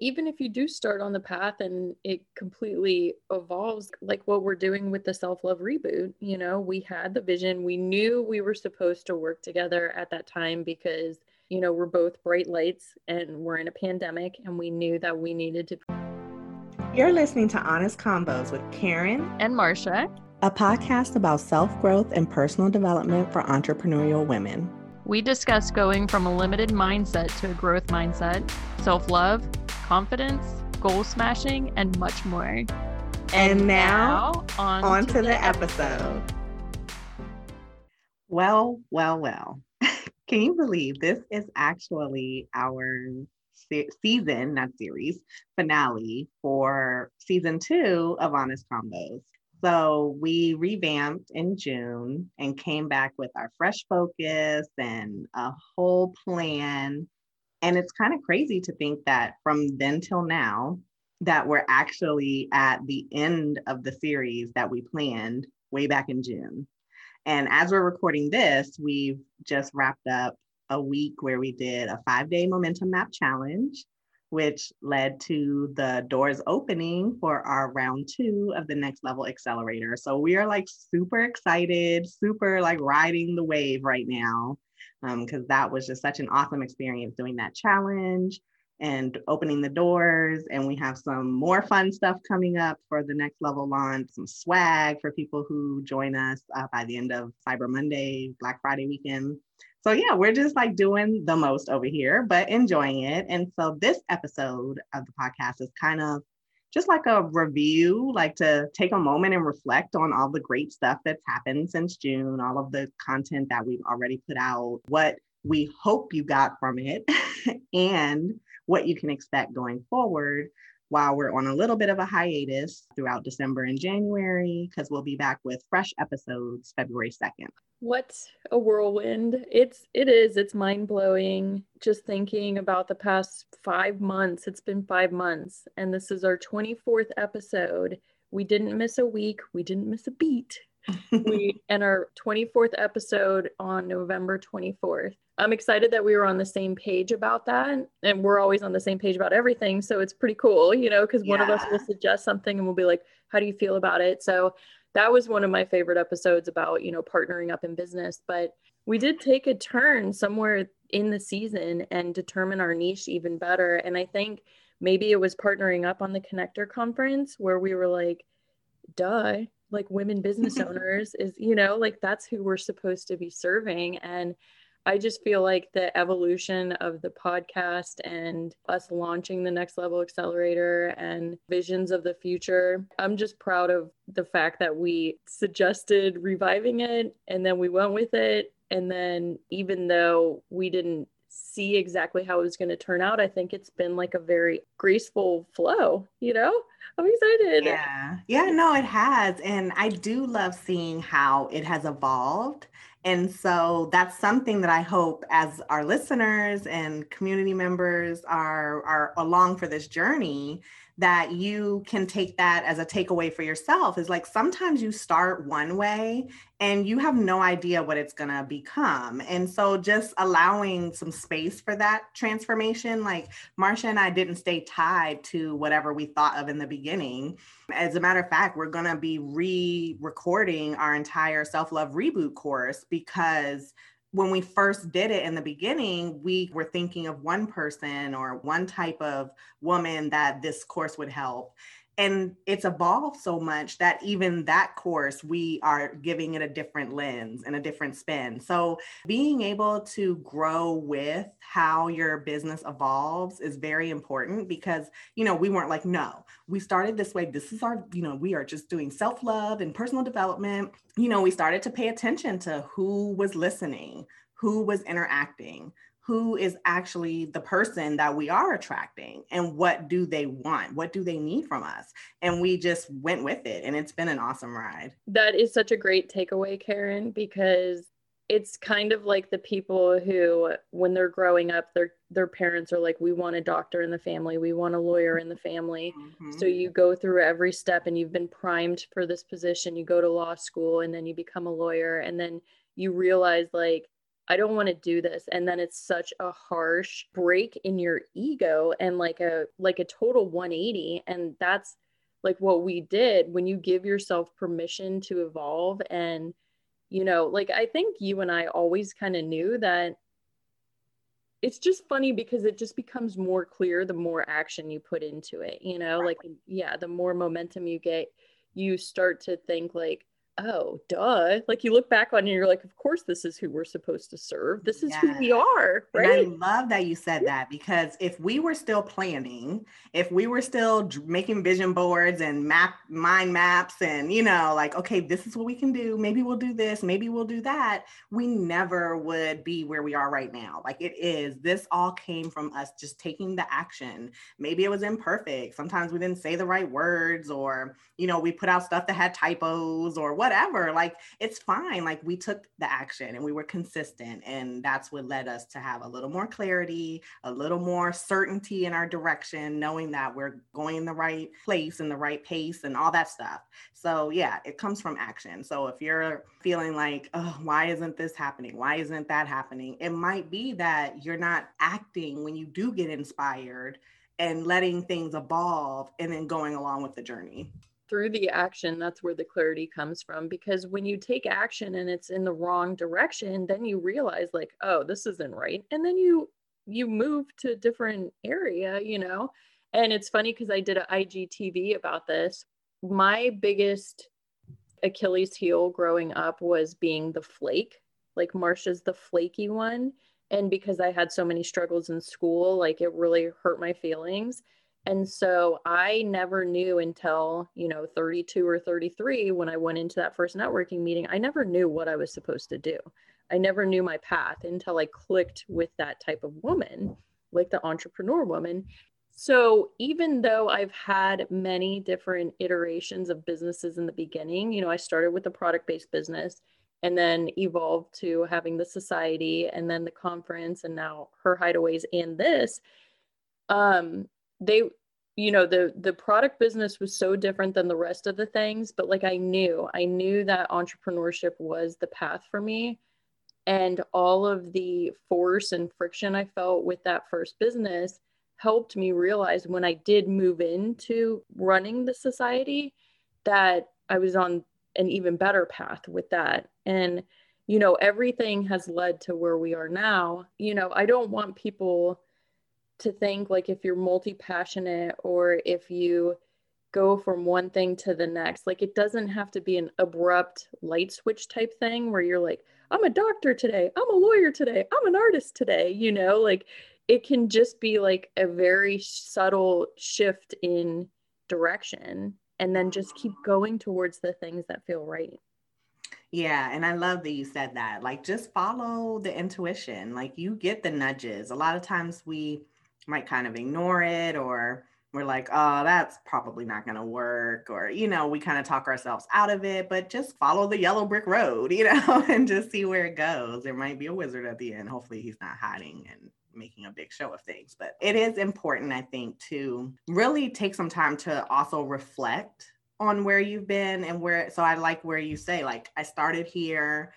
even if you do start on the path and it completely evolves, like what we're doing with the self love reboot, you know, we had the vision. We knew we were supposed to work together at that time because, you know, we're both bright lights and we're in a pandemic and we knew that we needed to. You're listening to Honest Convos with Karen and Marcia, a podcast about self growth and personal development for entrepreneurial women. We discuss going from a limited mindset to a growth mindset, self love, confidence, goal smashing, and much more. And, and now, now, on, on to, to, the, episode. episode. Well, well, well. Can you believe this is actually our se- season, not series, finale for season two of Honest Convos? So we revamped in June and came back with our fresh focus and a whole plan and it's kind of crazy to think that from then till now, that we're actually at the end of the series that we planned way back in June. And as we're recording this, we've just wrapped up a week where we did a five day momentum map challenge, which led to the doors opening for our round two of the next level accelerator. So we are like super excited, super like riding the wave right now because um, that was just such an awesome experience doing that challenge and opening the doors. And we have some more fun stuff coming up for the next level launch, some swag for people who join us uh, by the end of Cyber Monday, Black Friday weekend. So, yeah, we're just like doing the most over here, but enjoying it. And so, this episode of the podcast is kind of just like a review, like to take a moment and reflect on all the great stuff that's happened since June, all of the content that we've already put out, what we hope you got from it, and what you can expect going forward while we're on a little bit of a hiatus throughout December and January, because we'll be back with fresh episodes February 2nd. What a whirlwind. It's it is, it's mind-blowing just thinking about the past 5 months. It's been 5 months and this is our 24th episode. We didn't miss a week, we didn't miss a beat. We and our 24th episode on November 24th. I'm excited that we were on the same page about that. And we're always on the same page about everything. So it's pretty cool, you know, because yeah. one of us will suggest something and we'll be like, how do you feel about it? So that was one of my favorite episodes about, you know, partnering up in business. But we did take a turn somewhere in the season and determine our niche even better. And I think maybe it was partnering up on the Connector conference where we were like, duh, like women business owners is, you know, like that's who we're supposed to be serving. And I just feel like the evolution of the podcast and us launching the next level accelerator and visions of the future. I'm just proud of the fact that we suggested reviving it and then we went with it. And then, even though we didn't see exactly how it was going to turn out, I think it's been like a very graceful flow, you know? I'm excited. Yeah. Yeah, no, it has. And I do love seeing how it has evolved and so that's something that I hope as our listeners and community members are, are along for this journey, that you can take that as a takeaway for yourself is like sometimes you start one way and you have no idea what it's going to become. And so just allowing some space for that transformation, like Marcia and I didn't stay tied to whatever we thought of in the beginning. As a matter of fact, we're going to be re recording our entire self love reboot course because when we first did it in the beginning, we were thinking of one person or one type of woman that this course would help. And it's evolved so much that even that course, we are giving it a different lens and a different spin. So, being able to grow with how your business evolves is very important because, you know, we weren't like, no, we started this way. This is our, you know, we are just doing self love and personal development. You know, we started to pay attention to who was listening, who was interacting, who is actually the person that we are attracting and what do they want? What do they need from us? And we just went with it and it's been an awesome ride. That is such a great takeaway karen because it's kind of like the people who when they're growing up their their parents are like we want a doctor in the family. We want a lawyer in the family. Mm-hmm. so you go through every step and you've been primed for this position. You go to law school and then you become a lawyer and then you realize like I don't want to do this. And then it's such a harsh break in your ego and like a like a total 180. And that's like what we did when you give yourself permission to evolve and you know, like I think you and I always kind of knew that it's just funny because it just becomes more clear the more action you put into it, you know, right. like yeah, the more momentum you get, you start to think like oh, duh. Like you look back on it and you're like, of course, this is who we're supposed to serve. This is who we are. Right. And I love that you said that because if we were still planning, if we were still making vision boards and map mind maps and, you know, like, okay, this is what we can do. Maybe we'll do this. Maybe we'll do that. We never would be where we are right now. Like it is, this all came from us just taking the action. Maybe it was imperfect. Sometimes we didn't say the right words or, you know, we put out stuff that had typos or what whatever. Like it's fine. Like we took the action and we were consistent. And that's what led us to have a little more clarity, a little more certainty in our direction, knowing that we're going in the right place and the right pace and all that stuff. So yeah, it comes from action. So if you're feeling like, oh, why isn't this happening? Why isn't that happening? It might be that you're not acting when you do get inspired and letting things evolve and then going along with the journey through the action that's where the clarity comes from because when you take action and it's in the wrong direction then you realize like oh this isn't right and then you you move to a different area you know? And it's funny because i did an igtv about this. My biggest achilles heel growing up was being the flake like Marcia's the flaky one. And because i had so many struggles in school like it really hurt my feelings and so I never knew until, you know, 32 or 33 when I went into that first networking meeting, I never knew what I was supposed to do. I never knew my path until I clicked with that type of woman, like the entrepreneur woman. So even though I've had many different iterations of businesses in the beginning, you know, I started with a product based business and then evolved to having the society and then the conference and now her hideaways and this um they you know the the product business was so different than the rest of the things but like i knew i knew that entrepreneurship was the path for me. And all of the force and friction i felt with that first business helped me realize when i did move into running the society that i was on an even better path with that. And you know everything has led to where we are now. You know i don't want people to think like if you're multi passionate or if you go from one thing to the next, like it doesn't have to be an abrupt light switch type thing where you're like, I'm a doctor today, I'm a lawyer today, I'm an artist today, you know, like it can just be like a very subtle shift in direction and then just keep going towards the things that feel right. Yeah, and I love that you said that. Like just follow the intuition. Like you get the nudges. A lot of times we might kind of ignore it or we're like, oh, that's probably not going to work. Or, you know, we kind of talk ourselves out of it, but just follow the yellow brick road, you know, and just see where it goes. There might be a wizard at the end. Hopefully, he's not hiding and making a big show of things. But it is important, I think, to really take some time to also reflect on where you've been and where. So I like where you say, like, I started here.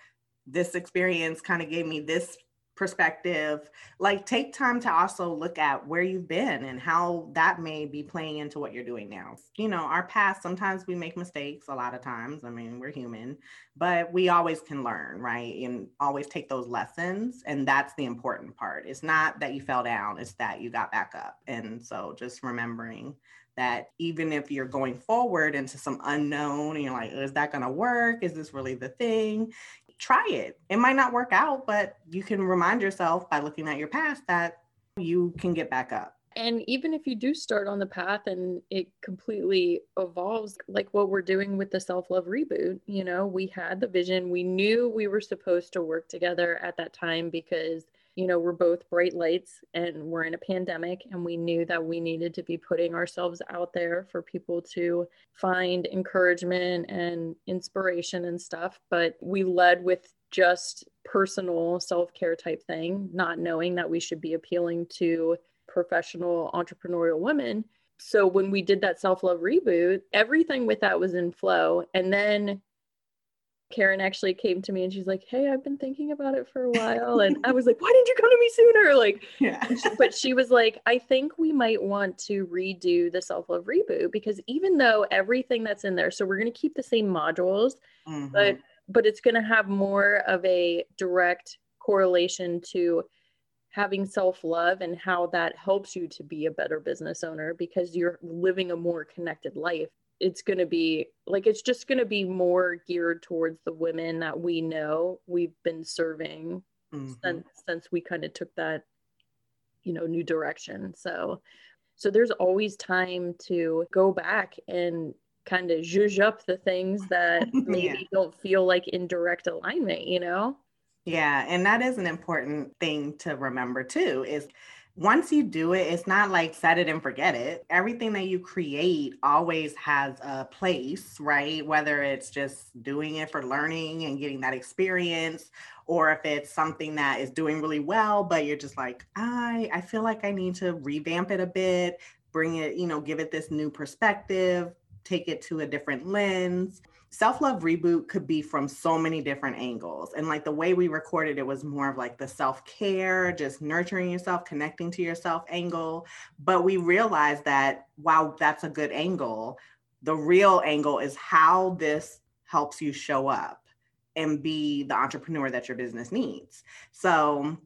This experience kind of gave me this perspective like take time to also look at where you've been and how that may be playing into what you're doing now you know our past sometimes we make mistakes a lot of times i mean we're human but we always can learn right and always take those lessons and that's the important part it's not that you fell down it's that you got back up and so just remembering that even if you're going forward into some unknown and you're like, is that going to work? Is this really the thing? Try it. It might not work out, but you can remind yourself by looking at your past that you can get back up. And even if you do start on the path and it completely evolves, like what we're doing with the self love reboot, you know, we had the vision. We knew we were supposed to work together at that time because you know, we're both bright lights and we're in a pandemic, and we knew that we needed to be putting ourselves out there for people to find encouragement and inspiration and stuff. But we led with just personal self care type thing, not knowing that we should be appealing to professional entrepreneurial women. So when we did that self love reboot, everything with that was in flow. And then Karen actually came to me and she's like, Hey, I've been thinking about it for a while. And I was like, Why didn't you come to me sooner? Like, yeah. but she was like, I think we might want to redo the self love reboot because even though everything that's in there, so we're going to keep the same modules, mm-hmm. but but it's going to have more of a direct correlation to having self love and how that helps you to be a better business owner because you're living a more connected life it's going to be like it's just going to be more geared towards the women that we know we've been serving mm-hmm. since since we kind of took that you know new direction so so there's always time to go back and kind of zhuzh up the things that maybe yeah. don't feel like in direct alignment you know yeah and that is an important thing to remember too is once you do it, it's not like set it and forget it. Everything that you create always has a place, right? Whether it's just doing it for learning and getting that experience, or if it's something that is doing really well, but you're just like, I, I feel like I need to revamp it a bit, bring it, you know, give it this new perspective, take it to a different lens self love reboot could be from so many different angles. And like the way we recorded it was more of like the self care, just nurturing yourself, connecting to yourself angle. But we realized that while that's a good angle, the real angle is how this helps you show up and be the entrepreneur that your business needs. So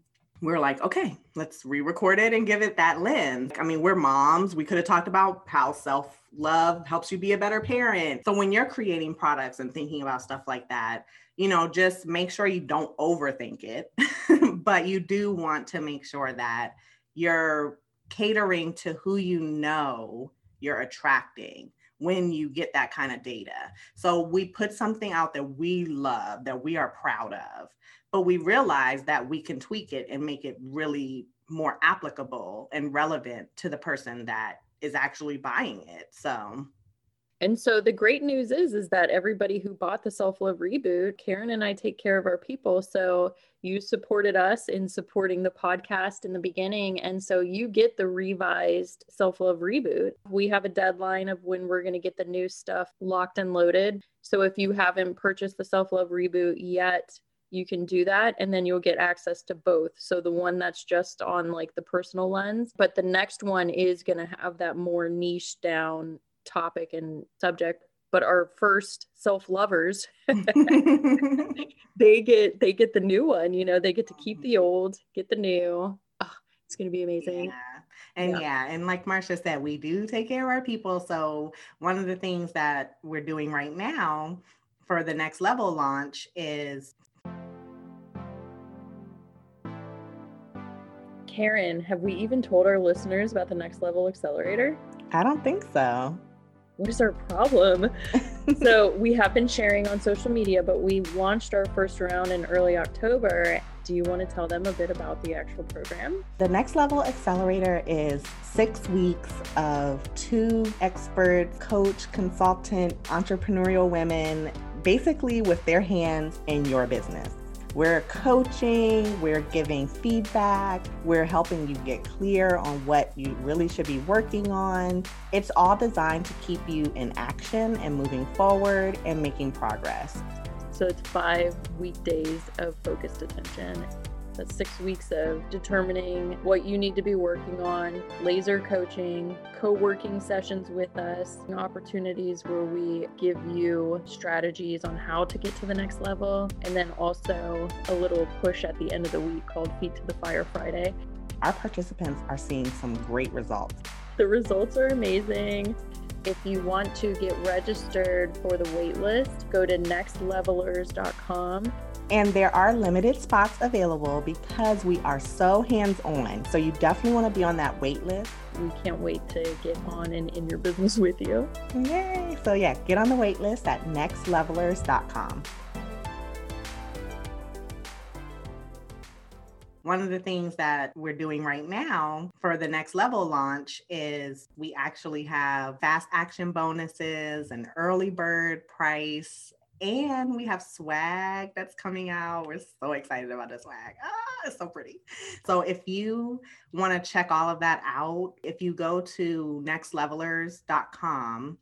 we are like, okay, let's re record it and give it that lens. I mean, we're moms. We could have talked about how self love helps you be a better parent. So when you're creating products and thinking about stuff like that, you know, just make sure you don't overthink it, but you do want to make sure that you're catering to who you know you're attracting when you get that kind of data. So we put something out that we love, that we are proud of, but we realize that we can tweak it and make it really more applicable and relevant to the person that is actually buying it. So and so the great news is is that everybody who bought the self-love reboot, Karen and I take care of our people. So you supported us in supporting the podcast in the beginning and so you get the revised self-love reboot. We have a deadline of when we're going to get the new stuff locked and loaded. So if you haven't purchased the self-love reboot yet, you can do that and then you'll get access to both so the one that's just on like the personal lens but the next one is going to have that more niche down topic and subject but our first self-lovers they get they get the new one you know they get to keep the mm-hmm. old get the new oh, it's going to be amazing yeah. And yeah. yeah, and like marcia said, we do take care of our people. So, one of the things that we're doing right now for the next level launch is Karen, have we even told our listeners about the Next Level Accelerator? I don't think so. What is our problem? so, we have been sharing on social media, but we launched our first round in early October. Do you want to tell them a bit about the actual program? The Next Level Accelerator is six weeks of two expert coach, consultant, entrepreneurial women, basically with their hands in your business. We're coaching, we're giving feedback, we're helping you get clear on what you really should be working on. It's all designed to keep you in action and moving forward and making progress. So it's five weekdays of focused attention that's six weeks of determining what you need to be working on, laser coaching, co working sessions with us, opportunities where we give you strategies on how to get to the next level, and then also a little push at the end of the week called Feet to the Fire Friday. Our participants are seeing some great results. The results are amazing. If you want to get registered for the waitlist, go to nextlevelers.com and there are limited spots available because we are so hands on. So you definitely want to be on that wait list. We can't wait to get on and in your business with you. Yay. So, yeah, get on the wait list at nextlevelers.com. One of the things that we're doing right now for the next level launch is we actually have fast action bonuses, an early bird price, and we have swag that's coming out. We're so excited about the swag. Ah, it's so pretty. So if you want to check all of that out, if you go to nextlevelers.com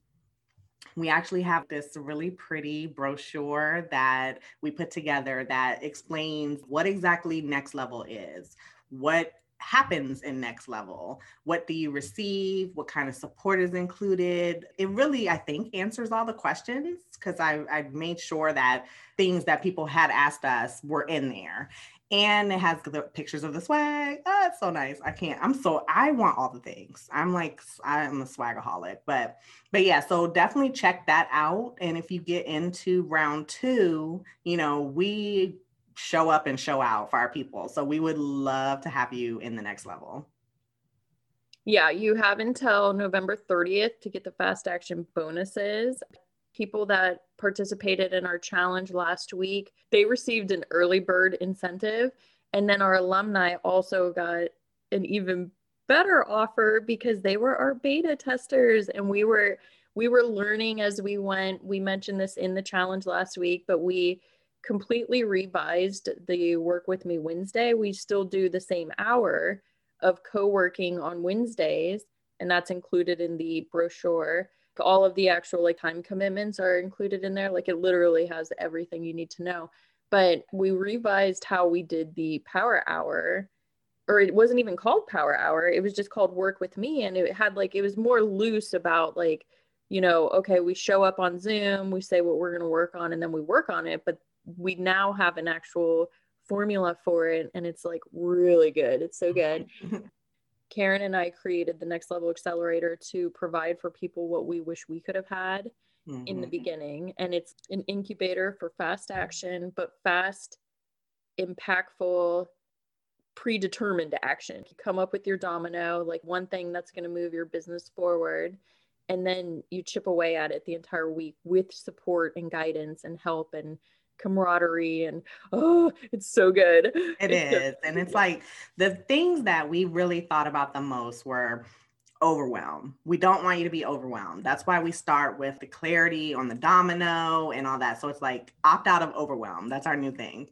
we actually have this really pretty brochure that we put together that explains what exactly next level is, what happens in next level what do you receive what kind of support is included it really i think answers all the questions because I, I made sure that things that people had asked us were in there and it has the pictures of the swag. Oh, it's so nice. I can't. I'm so I want all the things. I'm like I'm a swagaholic, but but yeah. So definitely check that out. And if you get into round two, you know we show up and show out for our people. So we would love to have you in the next level. Yeah, you have until November 30th to get the fast action bonuses people that participated in our challenge last week, they received an early bird incentive. And then our alumni also got an even better offer because they were our beta testers and we were we were learning as we went. We mentioned this in the challenge last week, but we completely revised the work with me Wednesday. We still do the same hour of co-working on Wednesdays and that's included in the brochure. All of the actual like time commitments are included in there. Like it literally has everything you need to know. But we revised how we did the power hour or it wasn't even called power hour. It was just called work with me and it had like it was more loose about like you know okay we show up on zoom we say what we're going to work on and then we work on it. But we now have an actual formula for it and it's like really good it's so good Karen and I created the Next Level Accelerator to provide for people what we wish we could have had mm-hmm. in the mm-hmm. beginning. And it's an incubator for fast action, but fast, impactful, predetermined action. You come up with your domino, like one thing that's going to move your business forward. And then you chip away at it the entire week with support and guidance and help and camaraderie and oh it's so good. It is and it's like the things that we really thought about the most were overwhelmed we don't want you to be overwhelmed. That's why we start with the clarity on the domino and all that. So it's like opt out of overwhelm. That's our new thing.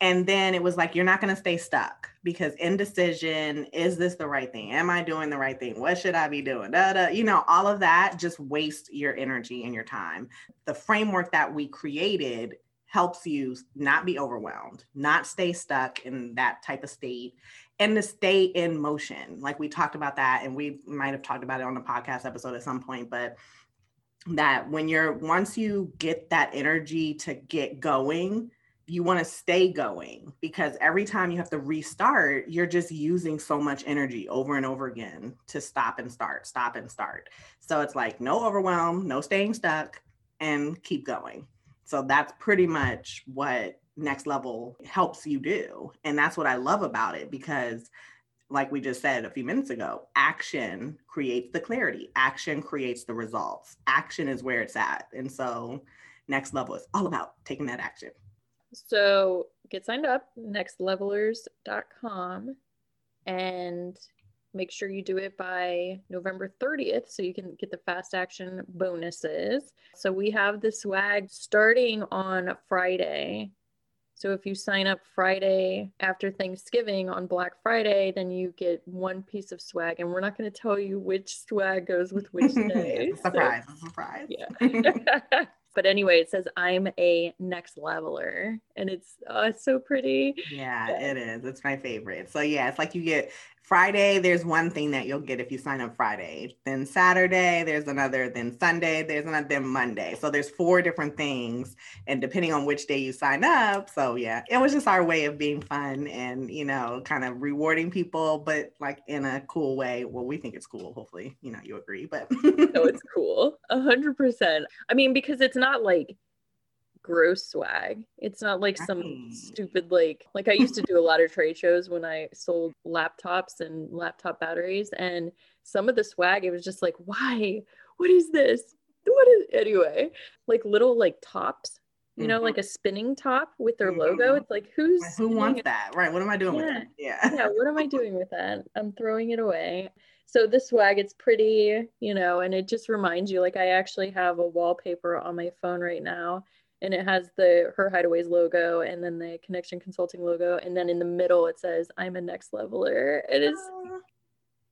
And then it was like you're not going to stay stuck because indecision is this the right thing? Am i doing the right thing? What should i be doing? Da, da. you know all of that just waste your energy and your time. The framework that we created helps you not be overwhelmed, not stay stuck in that type of state, and to stay in motion. Like we talked about that, and we might have talked about it on the podcast episode at some point, but that when you're once you get that energy to get going, you want to stay going because every time you have to restart, you're just using so much energy over and over again to stop and start, stop and start. So it's like no overwhelm, no staying stuck, and keep going. So that's pretty much what next level helps you do. And that's what I love about it because like we just said a few minutes ago, action creates the clarity. Action creates the results. Action is where it's at. And so next level is all about taking that action. So get signed up, nextlevelers.com and make sure you do it by November 30th so you can get the fast action bonuses. So we have the swag starting on Friday. So if you sign up Friday after Thanksgiving on Black Friday, then you get one piece of swag, and we're not going to tell you which swag goes with which day. surprise! So, surprise! Yeah. But anyway, it says I'm a next leveler, and it's oh, it's so pretty. Yeah, it is. It's my favorite. So yeah, it's like you get Friday, there's one thing that you'll get if you sign up Friday. Then Saturday, there's another. Then Sunday, there's another. Then Monday. So there's four different things, and depending on which day you sign up. So yeah, it was just our way of being fun and you know, kind of rewarding people, but like in a cool way. Well, we think it's cool. Hopefully, you know, you agree. But no, it's cool. A hundred percent. I mean, because it's not like gross swag. It's not like some stupid like like I used to do a lot of trade shows when I sold laptops and laptop batteries and some of the swag it was just like why? What is this? What is anyway? Like little like tops you know, mm-hmm. like a spinning top with their logo. Mm-hmm. It's like who's who wants that? Right. What am I doing yeah. with that? Yeah. yeah. What am I doing with that? I'm throwing it away. So this swag, it's pretty, you know, and it just reminds you, like I actually have a wallpaper on my phone right now and it has the her hideaways logo and then the connection consulting logo and then in the middle it says i'm a next leveler it is uh,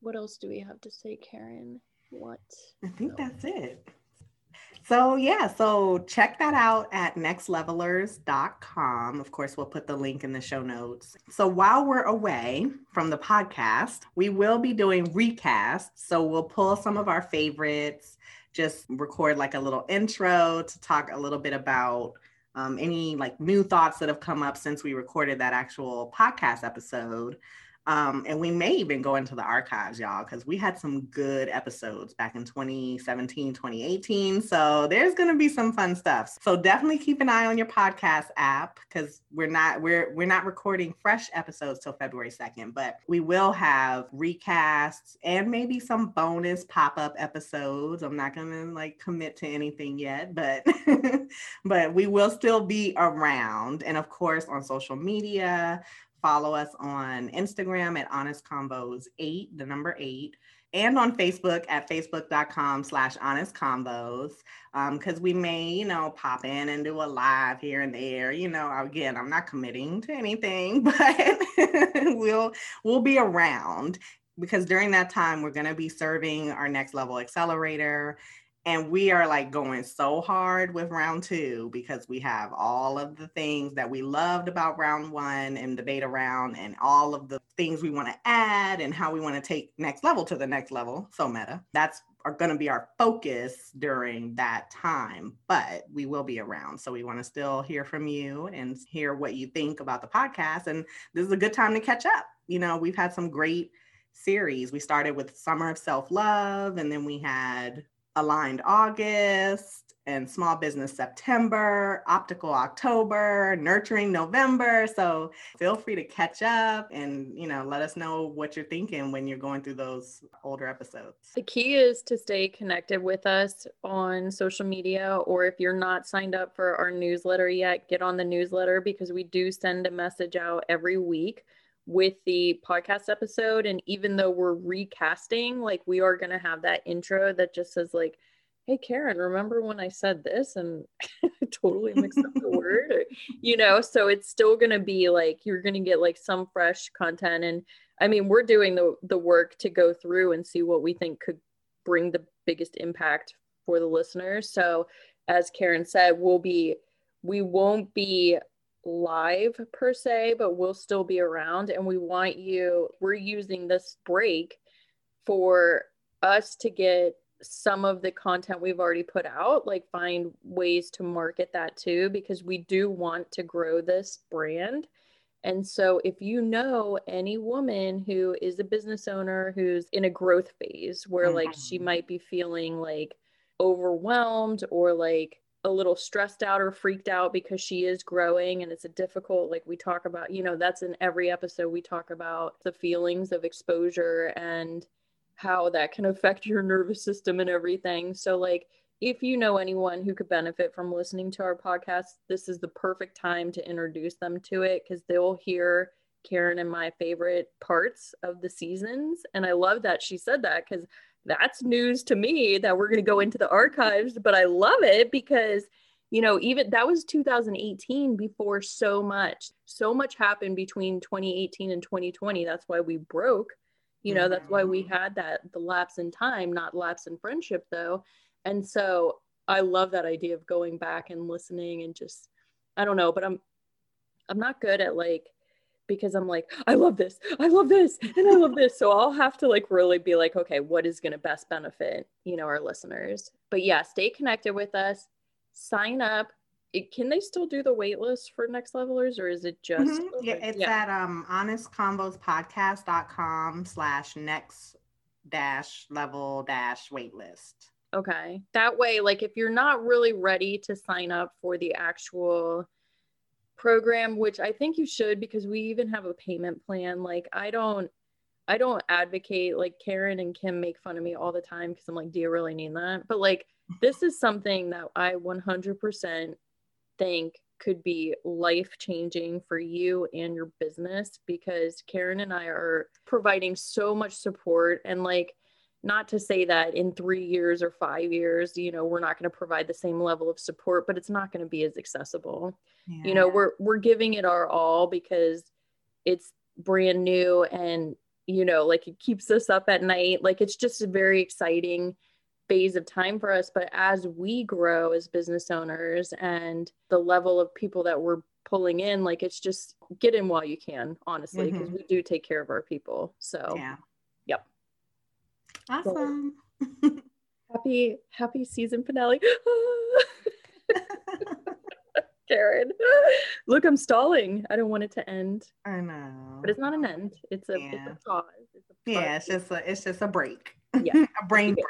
what else do we have to say karen what i think no. that's it So, yeah, so check that out at nextlevelers.com. Of course, we'll put the link in the show notes. So, while we're away from the podcast, we will be doing recasts. So, we'll pull some of our favorites, just record like a little intro to talk a little bit about um, any like new thoughts that have come up since we recorded that actual podcast episode. Um, and we may even go into the archives, y'all, because we had some good episodes back in 2017, 2018. So there's gonna be some fun stuff. So definitely keep an eye on your podcast app because we're not we're we're not recording fresh episodes till February 2nd, but we will have recasts and maybe some bonus pop-up episodes. I'm not gonna like commit to anything yet, but but we will still be around. And of course on social media follow us on Instagram at Honest Convos 8, the number 8, and on Facebook at facebook.com slash honest convos. Because um, we may, you know, pop in and do a live here and there. You know, again, I'm not committing to anything, but we'll we'll be around because during that time we're going to be serving our next level accelerator and we are like going so hard with round two because we have all of the things that we loved about round one and the beta round and all of the things we want to add and how we want to take next level to the next level so meta. That's are going to be our focus during that time but we will be around. So we want to still hear from you and hear what you think about the podcast and this is a good time to catch up. You know we've had some great series. We started with summer of self-love and then we had aligned August and small business September, optical October, nurturing November. So feel free to catch up and, you know, let us know what you're thinking when you're going through those older episodes. The key is to stay connected with us on social media or if you're not signed up for our newsletter yet, get on the newsletter because we do send a message out every week with the podcast episode. And even though we're recasting like we are going to have that intro that just says like hey karen remember when i said this? And totally mixed up the word or, you know? So it's still going to be like you're going to get like some fresh content. And i mean we're doing the the work to go through and see what we think could bring the biggest impact for the listeners. So as karen said we'll be we won't be live per se, but we'll still be around. And we want you, we're using this break for us to get some of the content we've already put out, like find ways to market that too, because we do want to grow this brand. And so, if you know any woman who is a business owner who's in a growth phase where, mm-hmm. like, she might be feeling like overwhelmed or like a little stressed out or freaked out because she is growing and it's a difficult like we talk about you know that's in every episode we talk about the feelings of exposure and how that can affect your nervous system and everything. So like if you know anyone who could benefit from listening to our podcast this is the perfect time to introduce them to it because they'll hear karen and my favorite parts of the seasons. And i love that she said that because that's news to me that we're going to go into the archives, but I love it because you know, even that was 2018 before so much, so much happened between 2018 and 2020. That's why we broke. You know, that's why we mm-hmm. had that the lapse in time, not lapse in friendship though. And so I love that idea of going back and listening and just I don't know, but I'm I'm not good at like because I'm like, I love this, I love this, and I love this. So I'll have to like really be like, okay, what is going to best benefit, you know, our listeners? But yeah, stay connected with us, sign up. It, can they still do the wait list for next levelers or is it just mm-hmm. yeah it's yeah. at um honestconvospodcast.com slash next dash level dash waitlist okay that way like if you're not really ready to sign up for the actual program which i think you should because we even have a payment plan. Like i don't i don't advocate like karen and kim make fun of me all the time because i'm like do you really need that? But like this is something that i 100% think could be life changing for you and your business because karen and i are providing so much support and like not to say that in three years or five years you know we're not going to provide the same level of support but it's not going to be as accessible yeah. you know we're we're giving it our all because it's brand new and you know like it keeps us up at night like it's just a very exciting phase of time for us. But as we grow as business owners and the level of people that we're pulling in, like it's just get in while you can, honestly, because mm-hmm. we do take care of our people. So, yeah. Awesome. happy, happy season finale. Karen. Look, I'm stalling. I don't want it to end. I know. But it's not an end. It's a, yeah. it's a pause. It's a pause. Yeah, it's just a it's just a break. Yeah. a brain break.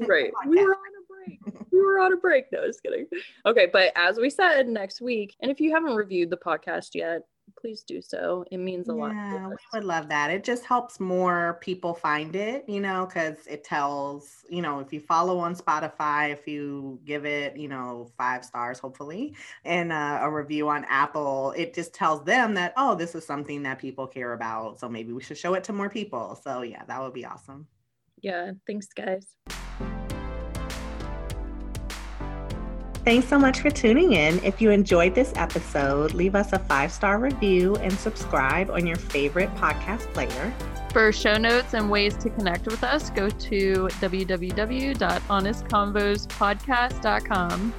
Right. we were on a break. We were on a break. No, just kidding. Okay, but as we said next week, and if you haven't reviewed the podcast yet, please do so. It means a lot. Yeah, we would love that. It just helps more people find it, you know, because it tells, you know, if you follow on Spotify, if you give it, you know, five stars, hopefully, and uh, a review on Apple, it just tells them that, oh, this is something that people care about. So maybe we should show it to more people. So yeah, that would be awesome. Yeah. Thanks, guys. Thanks so much for tuning in. If you enjoyed this episode, leave us a five star review and subscribe on your favorite podcast player. For show notes and ways to connect with us, go to www.honestconvospodcast.com.